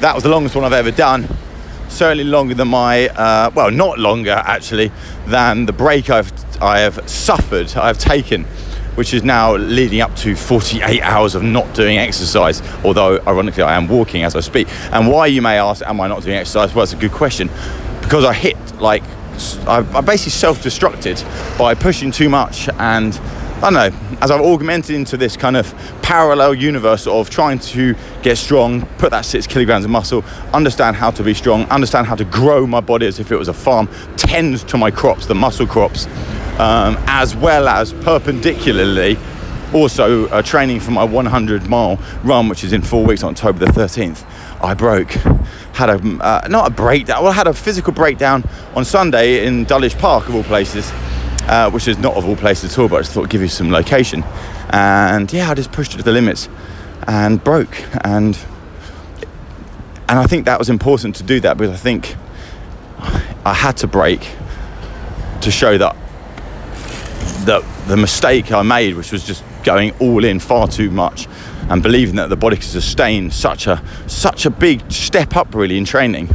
That was the longest one I've ever done. Certainly longer than my, uh, well, not longer actually, than the break I've I have suffered, I've taken, which is now leading up to 48 hours of not doing exercise. Although, ironically, I am walking as I speak. And why, you may ask, am I not doing exercise? Well, it's a good question. Because I hit like I, basically self-destructed by pushing too much and I don't know, as I've augmented into this kind of parallel universe of trying to get strong, put that six kilograms of muscle, understand how to be strong, understand how to grow my body as if it was a farm, tend to my crops, the muscle crops, um, as well as perpendicularly also uh, training for my 100 mile run, which is in four weeks on October the 13th. I broke, had a uh, not a breakdown, well, I had a physical breakdown on Sunday in Dulwich Park of all places, uh, which is not of all places at all, but I just thought I'd give you some location. And yeah, I just pushed it to the limits and broke. And and I think that was important to do that because I think I had to break to show that that the mistake I made, which was just going all in far too much and believing that the body could sustain such a such a big step up really in training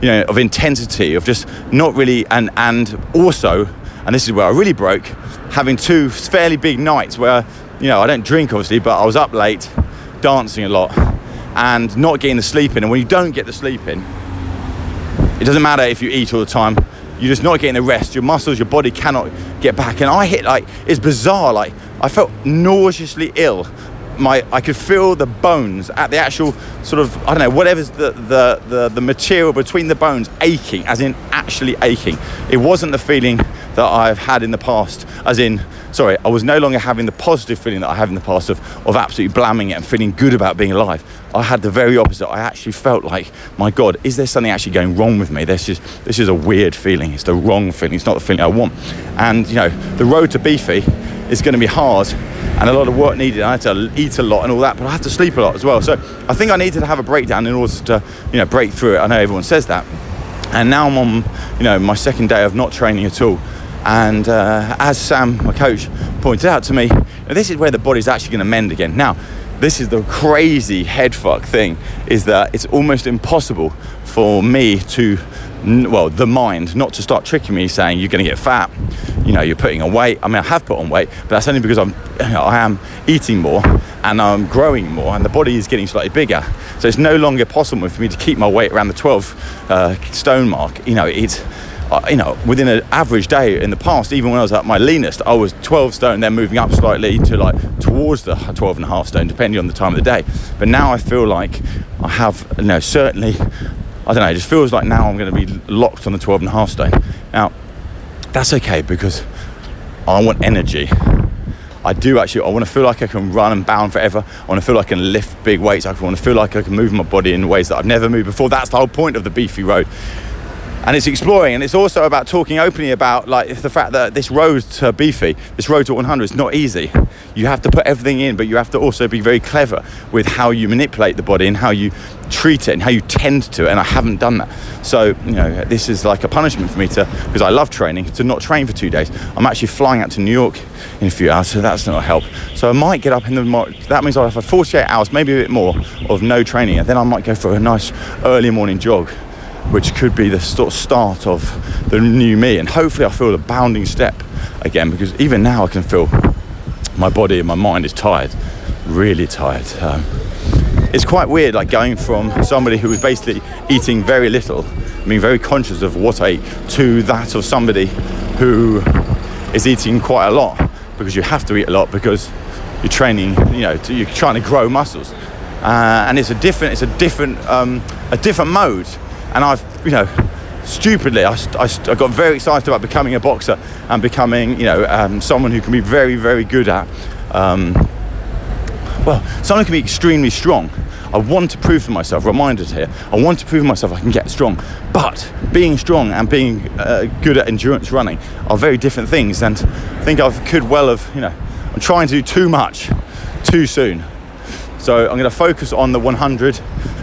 you know of intensity of just not really and and also and this is where I really broke having two fairly big nights where you know I don't drink obviously but I was up late dancing a lot and not getting the sleep in. And when you don't get the sleep in it doesn't matter if you eat all the time. You're just not getting the rest. Your muscles your body cannot get back. And i hit like it's bizarre like i felt nauseously ill. My I could feel the bones at the actual sort of I don't know whatever's the the the, the material between the bones aching as in actually aching it wasn't the feeling that I've had in the past as in sorry I was no longer having the positive feeling that I have in the past of of absolutely blamming it and feeling good about being alive I had the very opposite I actually felt like my god is there something actually going wrong with me this is this is a weird feeling it's the wrong feeling it's not the feeling I want and you know the road to beefy is going to be hard and a lot of work needed. I had to eat a lot and all that, but I had to sleep a lot as well. So I think I needed to have a breakdown in order to, you know, break through it. I know everyone says that. And now I'm on, you know, my second day of not training at all. And uh, as Sam, my coach, pointed out to me, this is where the body's actually going to mend again. Now, this is the crazy headfuck thing, is that it's almost impossible for me to well, the mind, not to start tricking me saying you're going to get fat, you know, you're putting on weight. I mean, I have put on weight, but that's only because I'm, you know, I am eating more and I'm growing more and the body is getting slightly bigger. So it's no longer possible for me to keep my weight around the 12 uh, stone mark. You know, it's, uh, you know, within an average day in the past, even when I was at my leanest, I was 12 stone, then moving up slightly to like towards the 12 and a half stone, depending on the time of the day. But now I feel like I have, you know, certainly I don't know, it just feels like now I'm going to be locked on the 12 and a half stone. Now, that's okay because I want energy. I do actually, I want to feel like I can run and bound forever. I want to feel like I can lift big weights. I want to feel like I can move my body in ways that I've never moved before. That's the whole point of the beefy road and it's exploring and it's also about talking openly about like the fact that this road to beefy this road to 100 is not easy. You have to put everything in but you have to also be very clever with how you manipulate the body and how you treat it and how you tend to it and i haven't done that. So you know this is like a punishment for me to because i love training to not train for two days. I'm actually flying out to new york in a few hours so that's not a help. So i might get up in the that means i'll have 48 hours maybe a bit more of no training and then i might go for a nice early morning jog which could be the sort of start of the new me. And hopefully, I feel a bounding step again because even now I can feel my body and my mind is tired, really tired. Um, it's quite weird, like going from somebody who was basically eating very little, being very conscious of what I eat, to that of somebody who is eating quite a lot because you have to eat a lot because you're training, you know, to, you're trying to grow muscles. Uh, and it's a different, it's a different, um, a different mode and I've, you know, stupidly, I, I, I, got very excited about becoming a boxer and becoming, you know, um, someone who can be very, very good at, um, well, someone who can be extremely strong. I want to prove for myself, reminders here, I want to prove to myself I can get strong. But being strong and being uh, good at endurance running are very different things. And I think I could well have, you know, I'm trying to do too much too soon. So I'm going to focus on the 100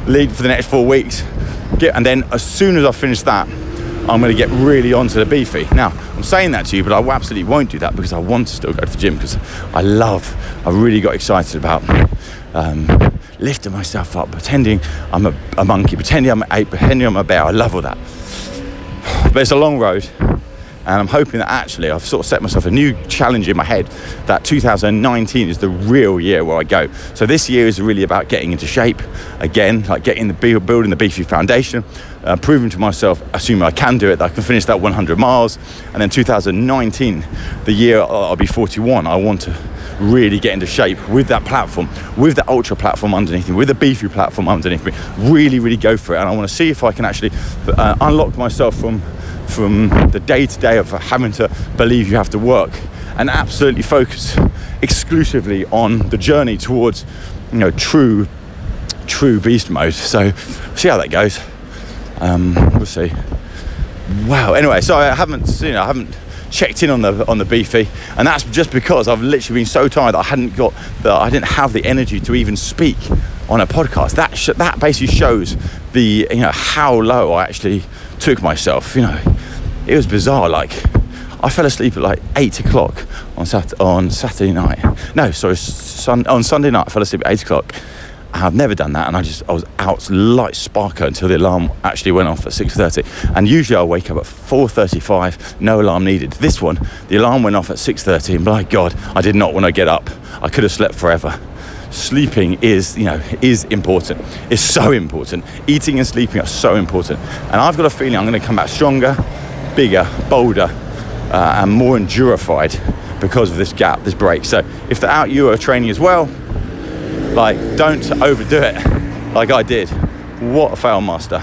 lead for the next four weeks Get, and then as soon as I finish that, I'm going to get really onto the beefy. Now, I'm saying that to you, but I absolutely won't do that because I want to still go to the gym because I love, I really got excited about um, lifting myself up, pretending I'm a, a, monkey, pretending I'm an ape, pretending I'm a bear. I love all that. But it's a long road, and I'm hoping that actually I've sort of set myself a new challenge in my head that 2019 is the real year where I go. So this year is really about getting into shape again, like getting the building the beefy foundation, uh, proving to myself, assuming I can do it, that I can finish that 100 miles. And then 2019, the year I'll be 41, I want to really get into shape with that platform, with the ultra platform underneath me, with the beefy platform underneath me. Really, really go for it. And I want to see if I can actually uh, unlock myself from from the day to day of having to believe you have to work and absolutely focus exclusively on the journey towards you know true true beast mode. So see how that goes. Um, we'll see. Wow anyway so i haven't you know i haven't checked in on the on the beefy and that's just because i've literally been so tired that i hadn't got that i didn't have the energy to even speak on a podcast. That sh- that basically shows the you know how low i actually took myself you know it was bizarre. Like I fell asleep at like eight o'clock on Sat on Saturday night. No, sorry, sun- on Sunday night I fell asleep at eight o'clock. I've never done that, and I just I was out light sparker until the alarm actually went off at 6:30. And usually I wake up at 4:35, no alarm needed. This one, the alarm went off at 6:30, and my God, I did not want to get up. I could have slept forever. Sleeping is, you know, is important. It's so important. Eating and sleeping are so important. And I've got a feeling I'm going to come back stronger bigger, bolder, uh, and more endurified because of this gap, this break. So if the out you are training as well, like don't overdo it like I did. What a fail master.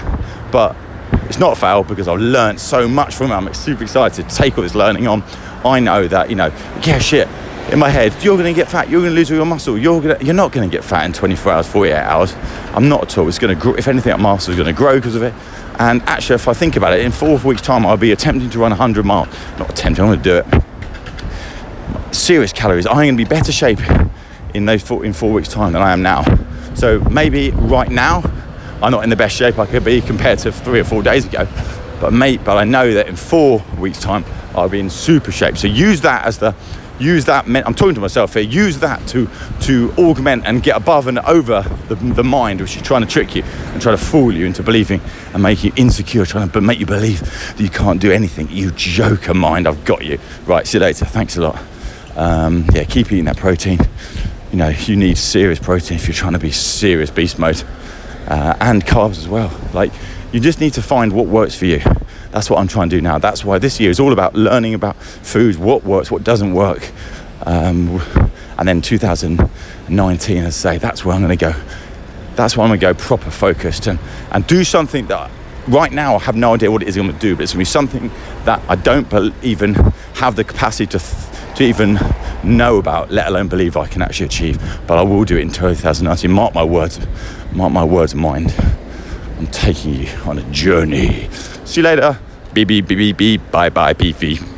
But it's not a fail because I've learned so much from it. I'm super excited to take all this learning on. I know that, you know, yeah, shit, in my head, you're to get fat, you're to lose all your muscle, you're, gonna, you're not to get fat in 24 hours, 48 hours. I'm not at all. It's to grow, if anything, that muscle is to grow because of it. And actually, if I think about it, in four weeks' time, I'll be attempting to run 100 miles. Not attempting, I'm going to do it. Serious calories. I'm going to be better shape in those four, in four weeks' time than I am now. So maybe right now, I'm not in the best shape I could be compared to three or four days ago. But mate, but I know that in four weeks' time, I'll be in super shape. So use that as the use that i'm talking to myself here use that to to augment and get above and over the, the mind which is trying to trick you and try to fool you into believing and make you insecure trying to but make you believe that you can't do anything. You joker mind i've got you. Right see you later. Thanks a lot. Um, yeah keep eating that protein. You know you need serious protein if you're trying to be serious beast mode. Uh, and carbs as well. Like you just need to find what works for you that's what I'm trying to do now. That's why this year is all about learning about food, what works, what doesn't work. Um, and then 2019, as I say, that's where I'm going to go. That's where I'm going to go proper focused and, and do something that right now I have no idea what it is I'm going to do, but it's going to be something that I don't even have the capacity to, th- to even know about, let alone believe I can actually achieve. But I will do it in 2019. Mark my words, mark my words, mind. I'm taking you on a journey. See you later. Beep, beep, beep, beep, beep. Bye, bye, beefy.